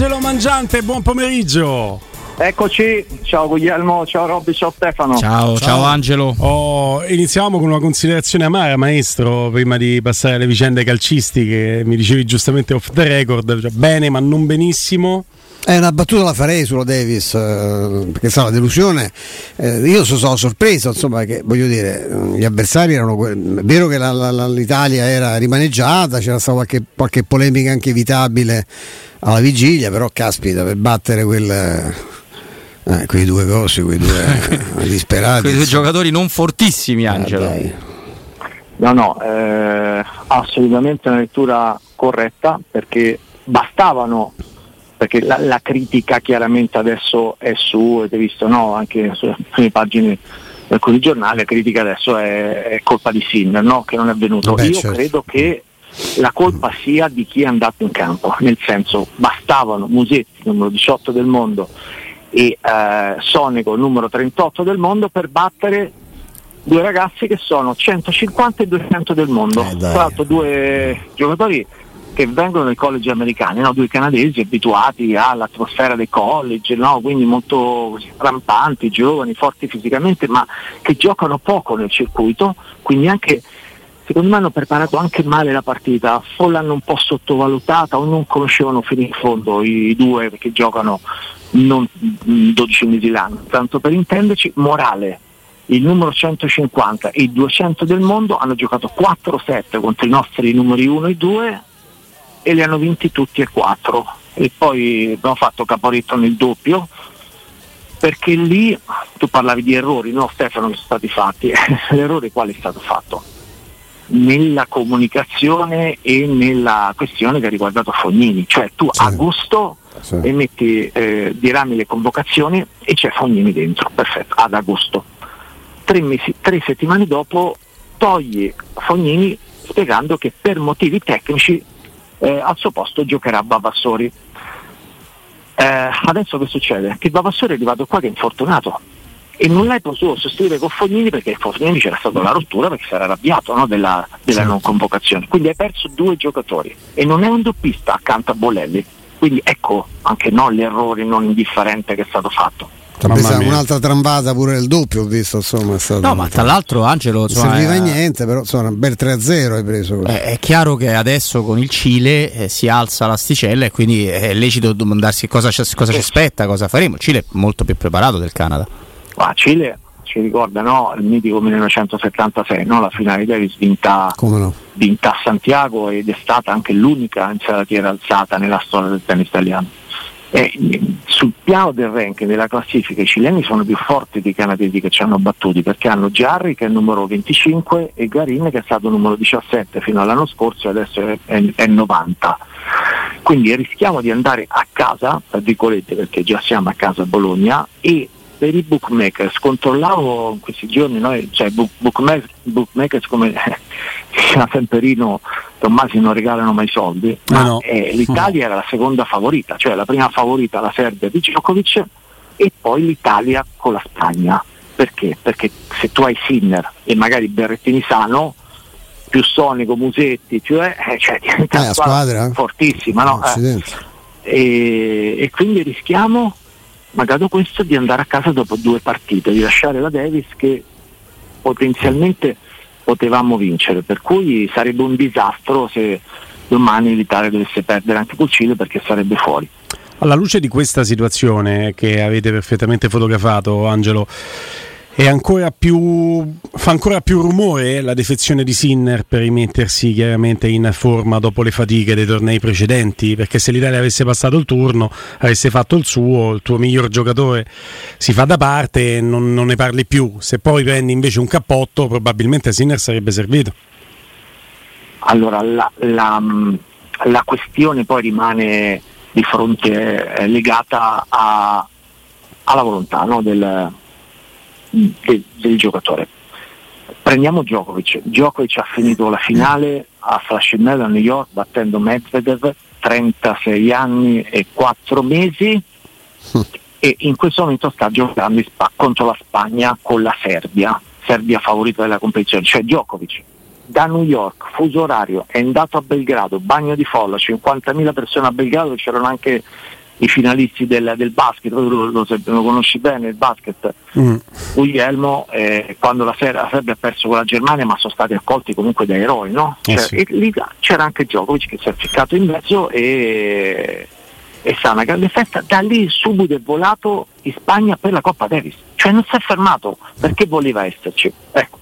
Angelo Mangiante, buon pomeriggio. Eccoci, ciao Guglielmo, ciao Robby, ciao Stefano. Ciao, ciao, ciao Angelo. Oh, iniziamo con una considerazione amara, maestro, prima di passare alle vicende calcistiche. Mi dicevi giustamente off the record, cioè bene ma non benissimo. È una battuta la farei sulla Davis, eh, perché sa la delusione. Eh, io sono sorpreso, insomma, che voglio dire, gli avversari erano. È vero che la, la, l'Italia era rimaneggiata, c'era stata qualche, qualche, polemica anche evitabile alla vigilia, però caspita, per battere quel. Eh, quei due cosi, quei due disperati. quei due giocatori non fortissimi, Angelo. Ah, no, no, eh, assolutamente una lettura corretta perché bastavano perché la, la, critica chiaramente adesso è su, avete visto no? anche sulle pagine di alcuni giornali, la critica adesso è, è colpa di Sinner, no? che non è venuto. Beh, Io certo. credo che la colpa sia di chi è andato in campo, nel senso bastavano Musetti, numero 18 del mondo, e eh, Sonico, numero 38 del mondo, per battere due ragazzi che sono 150 e 200 del mondo. Eh, Tra l'altro due giocatori che vengono dai college americani, no? due canadesi abituati all'atmosfera dei college, no? quindi molto rampanti, giovani, forti fisicamente, ma che giocano poco nel circuito, quindi anche secondo me hanno preparato anche male la partita, o l'hanno un po' sottovalutata o non conoscevano fino in fondo i due che giocano non 12 mesi l'anno, tanto per intenderci, morale. Il numero 150 e i 200 del mondo hanno giocato 4-7 contro i nostri numeri 1 e 2 e li hanno vinti tutti e quattro. E poi abbiamo fatto caporetto nel doppio perché lì tu parlavi di errori, no Stefano, che sono stati fatti. L'errore quale è stato fatto? Nella comunicazione e nella questione che ha riguardato Fognini, cioè tu sì. a gusto sì. emetti, eh, dirami le convocazioni e c'è Fognini dentro, perfetto, ad agosto. Tre, mesi, tre settimane dopo togli Fognini spiegando che per motivi tecnici eh, al suo posto giocherà Bavassori. Eh, adesso che succede? Che Bavassori è arrivato qua che è infortunato e non l'hai potuto sostituire con Fognini perché Fognini c'era stata la rottura perché si era arrabbiato no, della, della non convocazione. Quindi hai perso due giocatori e non è un doppista accanto a Bolelli. Quindi ecco anche no, l'errore non indifferente che è stato fatto. Un'altra trambata pure il doppio, ho visto. Insomma, è stato no, ma tra l'altro, Angelo. Non serviva è... niente, però insomma, un bel 3-0 hai preso. È, è, chiaro che adesso con il Cile eh, si alza l'asticella e quindi è lecito domandarsi cosa, cosa ci aspetta, cosa faremo. Il Cile è molto più preparato del Canada. Ma Cile ci ricorda no, il mitico 1976, no? la finale Davis vinta, no? vinta, a Santiago ed è stata anche l'unica insalatiera alzata nella storia del tennis italiano. E, sul piano del ranking della classifica i cileni sono più forti dei canadesi che ci hanno battuti perché hanno Jarry che è il numero 25 e Garin che è stato il numero 17 fino all'anno scorso e adesso è, è, è 90 quindi rischiamo di andare a casa tra virgolette perché già siamo a casa a Bologna e per i bookmakers controllavo in questi giorni noi, cioè book, bookmakers, bookmakers come diceva sempre Rino Tommasi non regalano mai soldi ma no. eh, l'Italia era la seconda favorita cioè la prima favorita la Serbia di Djokovic e poi l'Italia con la Spagna perché? Perché se tu hai Sinner e magari Berrettini sano più Sonico, Musetti, più, eh, cioè diventa eh, una squadra, squadra fortissima no? eh. e, e quindi rischiamo magari questo di andare a casa dopo due partite, di lasciare la Davis che potenzialmente potevamo vincere, per cui sarebbe un disastro se domani l'Italia dovesse perdere anche col Cile perché sarebbe fuori. Alla luce di questa situazione che avete perfettamente fotografato, Angelo, ancora più, fa ancora più rumore la defezione di Sinner per rimettersi chiaramente in forma dopo le fatiche dei tornei precedenti, perché se l'Italia avesse passato il turno, avesse fatto il suo, il tuo miglior giocatore si fa da parte e non, non ne parli più. Se poi prendi invece un cappotto, probabilmente Sinner sarebbe servito. Allora, la, la, la questione poi rimane di fronte eh, legata a, alla volontà no, del del, del giocatore. Prendiamo Djokovic. Djokovic ha finito la finale a Flushing Meadow a New York battendo Medvedev, 36 anni e 4 mesi. E in questo momento sta giocando contro la Spagna con la Serbia, Serbia favorita della competizione, cioè Djokovic. Da New York, fuso orario, è andato a Belgrado, bagno di folla, 50.000 persone a Belgrado, c'erano anche i finalisti del, del basket, lo, lo, lo, conosci bene il basket, mm. Guglielmo eh, quando la, Ser- la Serbia ha perso con la Germania ma sono stati accolti comunque da eroi, no? Eh cioè, sì. lì c'era anche Djokovic che si è ficcato in mezzo e, e sta una grande festa, da lì subito è volato in Spagna per la Coppa Davis, cioè non si è fermato perché voleva esserci. Ecco.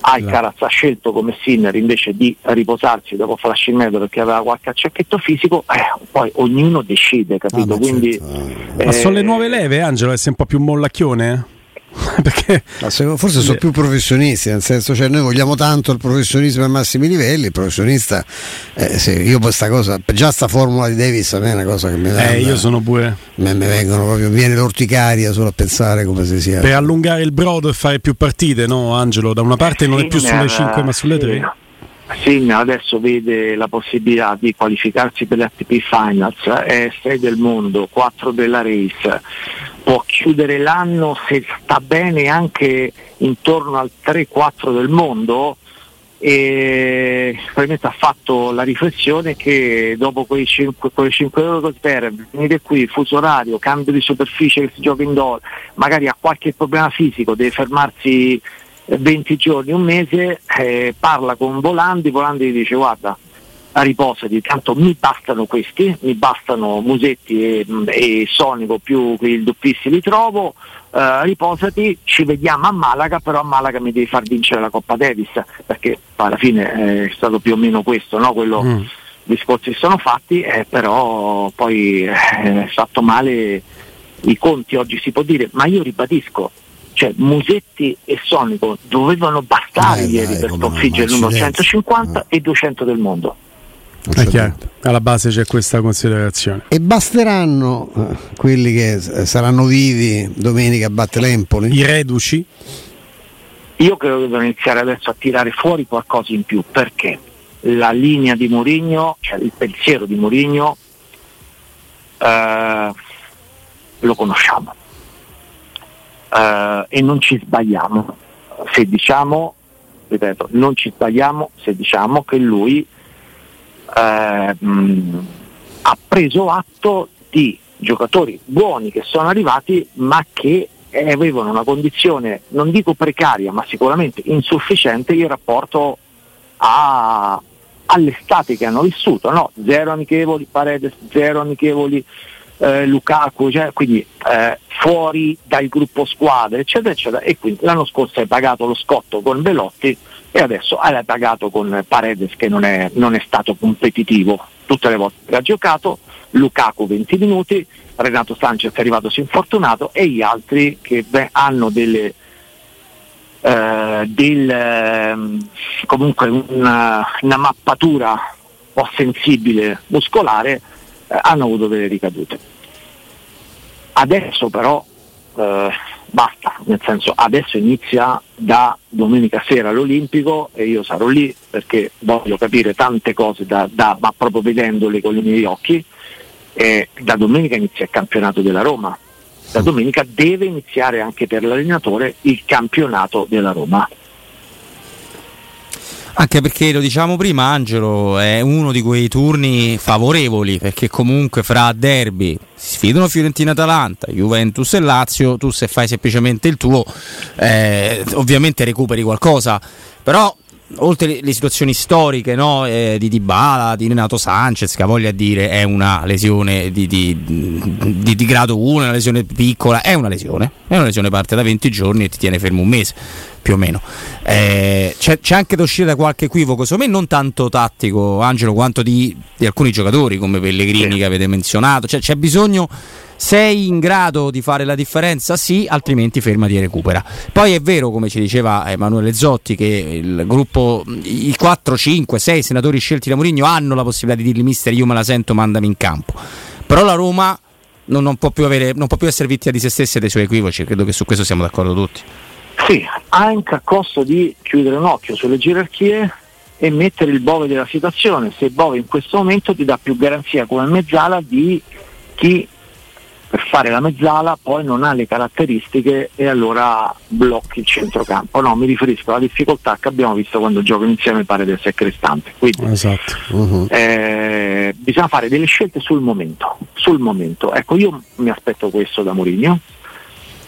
Alcaraz ha scelto come Sinner invece di riposarsi dopo flash in mezzo perché aveva qualche acciacchetto fisico, eh, poi ognuno decide, capito? Ah, Quindi, certo. Ma eh, sono le nuove leve, Angelo, essere un po' più mollacchione? Perché forse sono più professionisti, nel senso, cioè noi vogliamo tanto il professionismo ai massimi livelli, il professionista, eh, sì, io questa cosa, già sta formula di Davis a me è una cosa che mi dà. eh, io sono pure me, me vengono proprio, mi viene l'orticaria solo a pensare come si sia. per allungare il brodo e fare più partite, no Angelo? Da una parte non è più sulle 5 ma sulle 3. Sinner adesso vede la possibilità di qualificarsi per le ATP Finals, è 6 del mondo, 4 della race, può chiudere l'anno se sta bene anche intorno al 3-4 del mondo. E probabilmente ha fatto la riflessione che dopo quei 5, quelle 5 euro che spera, venire qui, fuso orario, cambio di superficie che si gioca indoor, magari ha qualche problema fisico, deve fermarsi 20 giorni, un mese, eh, parla con Volandi, Volandi gli dice guarda, riposati, tanto mi bastano questi, mi bastano Musetti e, e Sonico più il doppisti li trovo, eh, riposati, ci vediamo a Malaga, però a Malaga mi devi far vincere la Coppa Davis, perché alla fine è stato più o meno questo, no? quello, Mm. gli discorsi che sono fatti, eh, però poi eh, è fatto male i conti oggi si può dire, ma io ribadisco, cioè Musetti e Sonico dovevano bastare Dai, ieri dai, per sconfiggere il numero accidenti. 150 Eh. e 200 del mondo. È chiaro, alla base c'è questa considerazione. E basteranno eh, quelli che eh, saranno vivi domenica a batte l'Empoli? I reduci? Io credo che devono iniziare adesso a tirare fuori qualcosa in più perché la linea di Mourinho, cioè il pensiero di Mourinho, eh, lo conosciamo Eh, e non ci sbagliamo se diciamo, ripeto, non ci sbagliamo se diciamo che lui eh, mh, ha preso atto di giocatori buoni che sono arrivati ma che eh, avevano una condizione, non dico precaria, ma sicuramente insufficiente in rapporto a- all'estate che hanno vissuto, no? zero amichevoli, Paredes, zero amichevoli, eh, Lukaku, cioè, quindi eh, fuori dal gruppo squadra, eccetera, eccetera, e quindi l'anno scorso hai pagato lo scotto con Belotti e adesso hai pagato con Paredes che non è, non è stato competitivo tutte le volte che ha giocato, Lukaku 20 minuti, Renato Sanchez è arrivato si infortunato e gli altri che beh, hanno delle eh, del, ehm, comunque una, una mappatura un po' sensibile muscolare eh, hanno avuto delle ricadute. Adesso però eh, basta, nel senso adesso inizia da domenica sera all'Olimpico e io sarò lì perché voglio capire tante cose da, da- ma proprio vedendole con i miei occhi e da domenica inizia il campionato della Roma. Da domenica deve iniziare anche per l'allenatore il campionato della Roma. Anche perché lo diciamo prima, Angelo è uno di quei turni favorevoli perché comunque fra derby si sfidano Fiorentina-Atalanta, Juventus e Lazio. Tu, se fai semplicemente il tuo, eh, ovviamente recuperi qualcosa, però. Oltre le, le situazioni storiche no, eh, di Dybala, di Renato Sanchez, che ha voglia di dire è una lesione di, di- di- di grado 1, una lesione piccola, è una lesione, è una lesione parte da 20 giorni e ti tiene fermo un mese più o meno. Eh, c'è, c'è anche da uscire da qualche equivoco, secondo me non tanto tattico, Angelo, quanto di, di alcuni giocatori come Pellegrini Sì. che avete menzionato. Cioè, c'è bisogno, sei in grado di fare la differenza? Sì, altrimenti fermati e recupera. Poi è vero, come ci diceva Emanuele Zotti, che il gruppo, i 4, 5, 6 senatori scelti da Mourinho hanno la possibilità di dirgli mister io me la sento, mandami in campo. Però la Roma non, non può più avere, non può più essere vittima di se stessa e dei suoi equivoci, credo che su questo siamo d'accordo tutti. Sì, anche a costo di chiudere un occhio sulle gerarchie e mettere il Bove della situazione. Se Bove in questo momento ti dà più garanzia come mezzala di chi per fare la mezzala poi non ha le caratteristiche e allora blocchi il centrocampo. No, mi riferisco alla difficoltà che abbiamo visto quando giocano insieme Paredes e Cristante. Quindi Esatto. Mhm. eh, bisogna fare delle scelte sul momento, sul momento. Ecco, io mi aspetto questo da Mourinho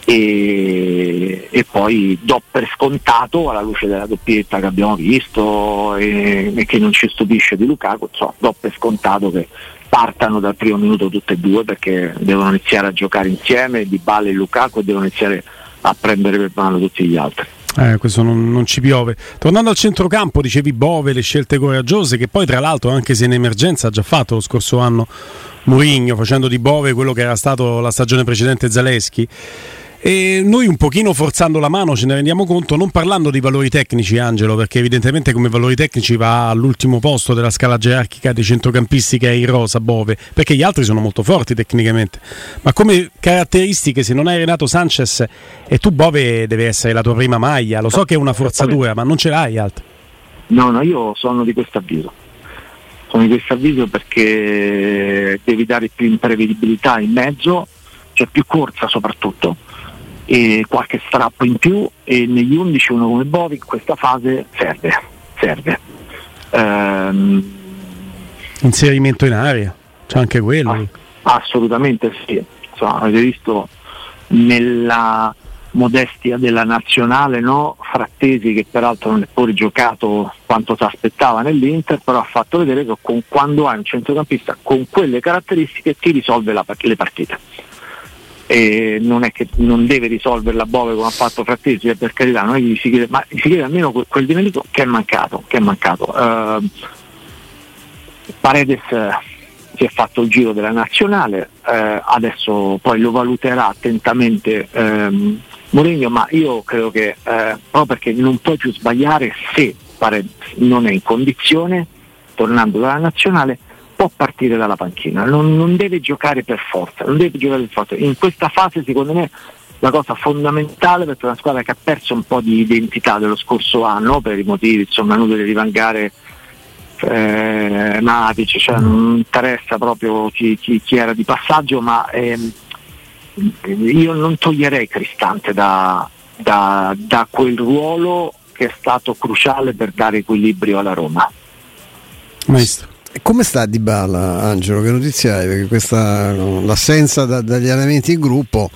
e, e, poi do per scontato alla luce della doppietta che abbiamo visto e, e che non ci stupisce di Lukaku, so, do per scontato che partano dal primo minuto tutte e due perché devono iniziare a giocare insieme, Di Bale e Lukaku e devono iniziare a prendere per mano tutti gli altri. Eh, questo non, non, ci piove. Tornando al centrocampo, dicevi Bove, le scelte coraggiose, che poi tra l'altro, anche se in emergenza ha già fatto lo scorso anno Mourinho, facendo di Bove quello che era stato la stagione precedente Zaleschi. E noi un pochino forzando la mano ce ne rendiamo conto, non parlando di valori tecnici Angelo, perché evidentemente come valori tecnici va all'ultimo posto della scala gerarchica dei centrocampisti che è in rosa Bove, perché gli altri sono molto forti tecnicamente, ma come caratteristiche se non hai Renato Sanchez e tu Bove deve essere la tua prima maglia, lo so che è una forzatura, ma non ce l'hai altri. No, no, io sono di questo avviso. Sono di questo avviso perché devi dare più imprevedibilità in mezzo, cioè più corsa soprattutto qualche strappo in più e negli 11 uno come Bovi in questa fase serve, serve. Um, Inserimento in area, c'è anche quello. Assolutamente sì, Insomma, avete visto nella modestia della nazionale, no? Frattesi che peraltro non è pure giocato quanto si aspettava nell'Inter, però ha fatto vedere che con, quando hai un centrocampista con quelle caratteristiche ti risolve la, le partite e non è che non deve risolvere la Bove come ha fatto Frattesi, per carità, è che si chiede, ma si chiede almeno quel, quel dimenticò che è mancato, che è mancato. Uh, Paredes uh, si è fatto il giro della nazionale, uh, adesso poi lo valuterà attentamente um, Mourinho, ma io credo che proprio perché non puoi più sbagliare se Paredes non è in condizione, tornando dalla nazionale, può partire dalla panchina, non, non, deve giocare per forza, non deve giocare per forza. In questa fase secondo me la cosa fondamentale è una squadra che ha perso un po' di identità dello scorso anno per i motivi insomma inutile rivangare eh, Matic, cioè non interessa proprio chi, chi, chi era di passaggio, ma ehm, io non toglierei Cristante da, da, da quel ruolo che è stato cruciale per dare equilibrio alla Roma. Maestro. Come sta Di Bala, Angelo? Che notizia hai? Perché questa, l'assenza da, dagli allenamenti in gruppo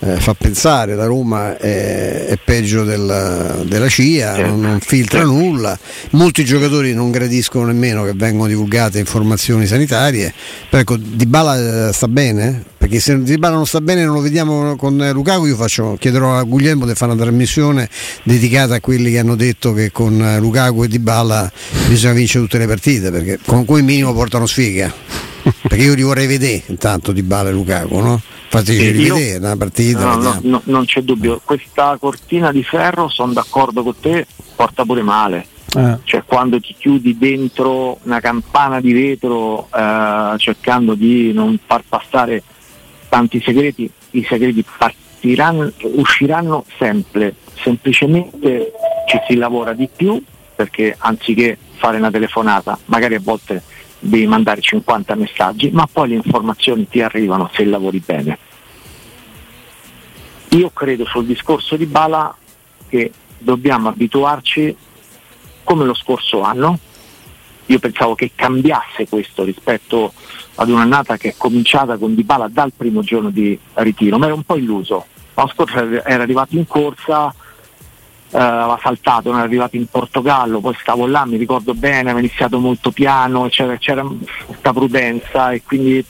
eh, fa pensare la Roma è, è peggio della, della CIA, non, non, filtra nulla. Molti giocatori non gradiscono nemmeno che vengano divulgate informazioni sanitarie. Però ecco, Di Bala eh, sta bene? Perché se Di Bala non sta bene non lo vediamo con Lukaku, io faccio, chiederò a Guglielmo di fare una trasmissione dedicata a quelli che hanno detto che con Lukaku e Di Bala bisogna vincere tutte le partite, perché con cui minimo portano sfiga. perché io li vorrei vedere intanto Di Bala e Lukaku, no? Fateci rivedere una partita. No, no, no, non c'è dubbio, questa cortina di ferro, sono d'accordo con te, porta pure male. Eh. Cioè quando ti chiudi dentro una campana di vetro eh, cercando di non far passare tanti segreti, i segreti partiranno, usciranno sempre, semplicemente ci si lavora di più perché anziché fare una telefonata, magari a volte devi mandare 50 messaggi, ma poi le informazioni ti arrivano se lavori bene. Io credo sul discorso di Bala che dobbiamo abituarci come lo scorso anno. Io pensavo che cambiasse questo rispetto ad un'annata che è cominciata con Dybala dal primo giorno di ritiro, ma era un po' illuso. L'anno scorso era arrivato in corsa, eh, aveva saltato, era arrivato in Portogallo, poi stavo là, mi ricordo bene, aveva iniziato molto piano, c'era, c'era questa prudenza e quindi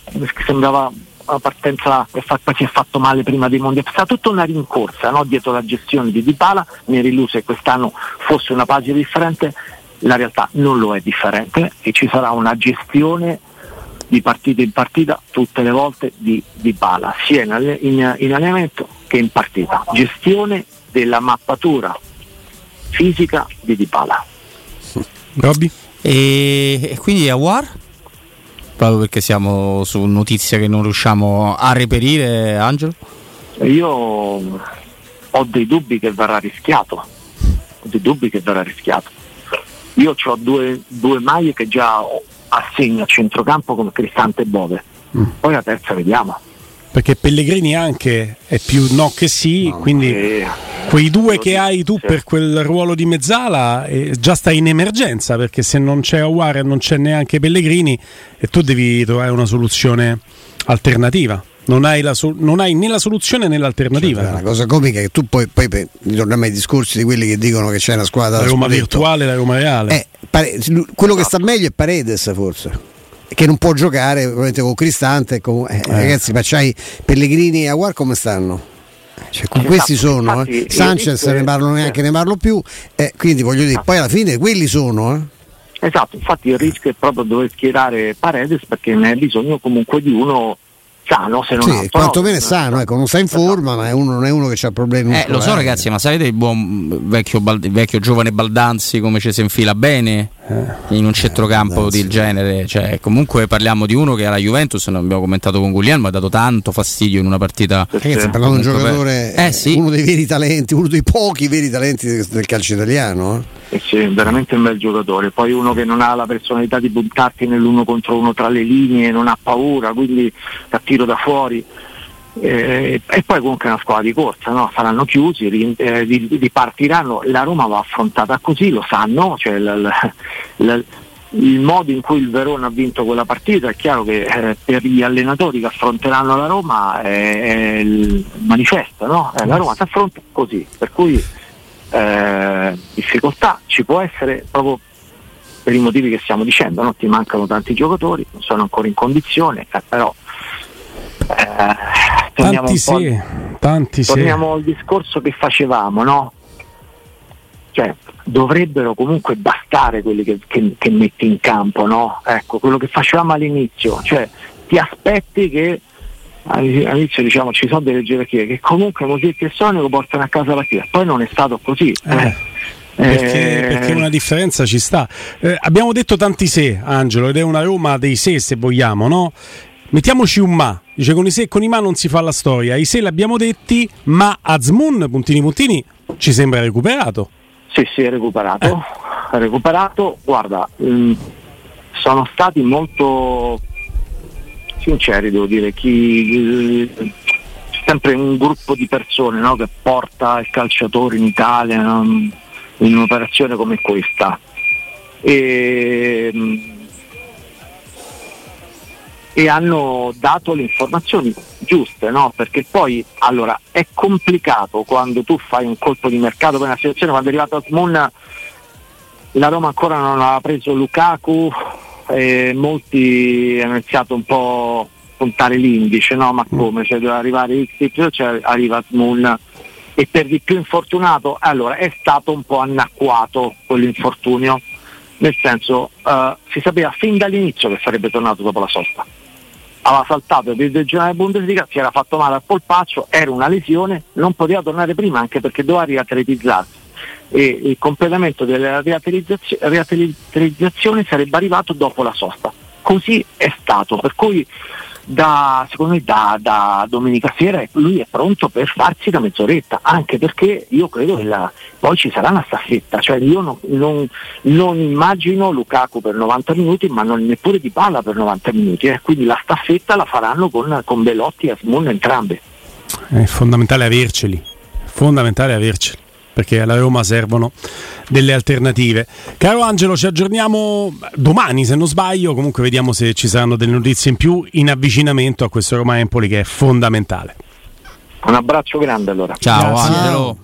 sembrava una partenza che si è fatto male prima dei mondiali, è stata tutta una rincorsa no? dietro la gestione di Dybala, mi ero illuso che quest'anno fosse una pagina differente, la realtà non lo è differente e ci sarà una gestione di partita in partita tutte le volte di, di Bala, sia in, in, in allenamento che in partita. Gestione della mappatura fisica di Dybala. Robby? E, e quindi Awar? Proprio perché siamo su notizia che non riusciamo a reperire, Angelo? Io ho dei dubbi che verrà rischiato. Ho dei dubbi che verrà rischiato. Io ho due, due maglie che già assegno a centrocampo come Cristante e Bove. Mm. Poi la terza vediamo perché Pellegrini anche è più no che sì, no, quindi eh, quei due che hai tu sì. per quel ruolo di mezzala eh, già stai in emergenza perché se non c'è Aguare non c'è neanche Pellegrini e tu devi trovare una soluzione alternativa. Non hai, so- non hai, né la soluzione né l'alternativa. Cioè, la cosa comica è che tu poi, poi ritorniamo ai discorsi di quelli che dicono che c'è una squadra. La Roma virtuale e la Roma reale. Eh, pare- quello che sta meglio è Paredes forse che non può giocare ovviamente con Cristante con, eh, eh. ragazzi ma c'hai Pellegrini e Aguar come stanno? Cioè, con esatto, questi sono infatti, eh. Sanchez ne parlo neanche ne parlo più eh, quindi voglio dire poi alla fine quelli sono eh. Esatto, infatti il rischio è proprio dover schierare Paredes perché ne hai bisogno comunque di uno sano se non sì, altro. quantomeno è sano, ecco, non sta in forma, esatto. ma è uno, non è uno che ha problemi. Eh, lo so, ragazzi, ma sapete il buon vecchio, il vecchio giovane Baldanzi come ci si infila bene in un centrocampo eh, del genere? Cioè, comunque parliamo di uno che alla Juventus, non abbiamo commentato con Guglielmo, ha dato tanto fastidio in una partita. Ragazzi, parliamo di un giocatore, eh, sì. uno dei veri talenti, uno dei pochi veri talenti del calcio italiano. Eh? Eh sì, veramente un bel giocatore. Poi uno che non ha la personalità di buttarti nell'uno contro uno tra le linee, non ha paura, quindi a tiro da fuori. Eh, e poi comunque è una squadra di corsa, no? saranno chiusi, ri, eh, ripartiranno. La Roma va affrontata così, lo sanno, cioè l, l, il modo in cui il Verona ha vinto quella partita è chiaro che eh, per gli allenatori che affronteranno la Roma è, è il manifesto, no? Eh, la Roma si affronta così, per cui eh, difficoltà ci può essere proprio per i motivi che stiamo dicendo, no? ti mancano tanti giocatori, non sono ancora in condizione, eh, però eh, tanti sì, tanti torniamo sì. al discorso che facevamo, no? Cioè, dovrebbero comunque bastare quelli che, che, che metti in campo, no? Ecco, quello che facevamo all'inizio, cioè ti aspetti che all'inizio diciamo ci sono delle gerarchie che comunque Mosicchi e Sonico portano a casa la partita, poi non è stato così. Eh. Eh. Perché, eh. perché, una differenza ci sta. Eh, abbiamo detto tanti se, Angelo, ed è una Roma dei se se vogliamo, no? Mettiamoci un ma, dice con i se e con i ma non si fa la storia, i se l'abbiamo detti, ma Azmoun, puntini puntini, ci sembra recuperato. Sì, sì, è recuperato, eh. recuperato, guarda, mh, mm, sono stati molto sinceri, devo dire, chi, sempre un gruppo di persone no, che porta il calciatore in Italia no, in un'operazione come questa. E, e hanno dato le informazioni giuste, no? perché poi allora, è complicato quando tu fai un colpo di mercato per una situazione, quando è arrivato Asmun la Roma ancora non aveva preso Lukaku, e molti hanno iniziato un po' a puntare l'indice, no? Ma mm. come? Cioè doveva arrivare XY, cioè arriva Smoon e per di più infortunato, allora è stato un po' annacquato quell'infortunio, nel senso uh, si sapeva fin dall'inizio che sarebbe tornato dopo la sosta. Aveva saltato il regionale Bundesliga, si era fatto male al polpaccio, era una lesione, non poteva tornare prima anche perché doveva riatletizzarsi e il completamento della riaterizzazione sarebbe arrivato dopo la sosta. Così è stato, per cui da, secondo me da, da, domenica sera lui è pronto per farsi la mezz'oretta, anche perché io credo che la, poi ci sarà una staffetta, cioè io non, non, non, immagino Lukaku per 90 minuti, ma non neppure di palla per 90 minuti, eh. quindi la staffetta la faranno con, con Belotti e Asmun entrambe. È fondamentale averceli, fondamentale averceli perché alla Roma servono delle alternative. Caro Angelo, ci aggiorniamo domani se non sbaglio, comunque vediamo se ci saranno delle notizie in più in avvicinamento a questo Roma Empoli che è fondamentale. Un abbraccio grande allora. Ciao Grazie. Angelo.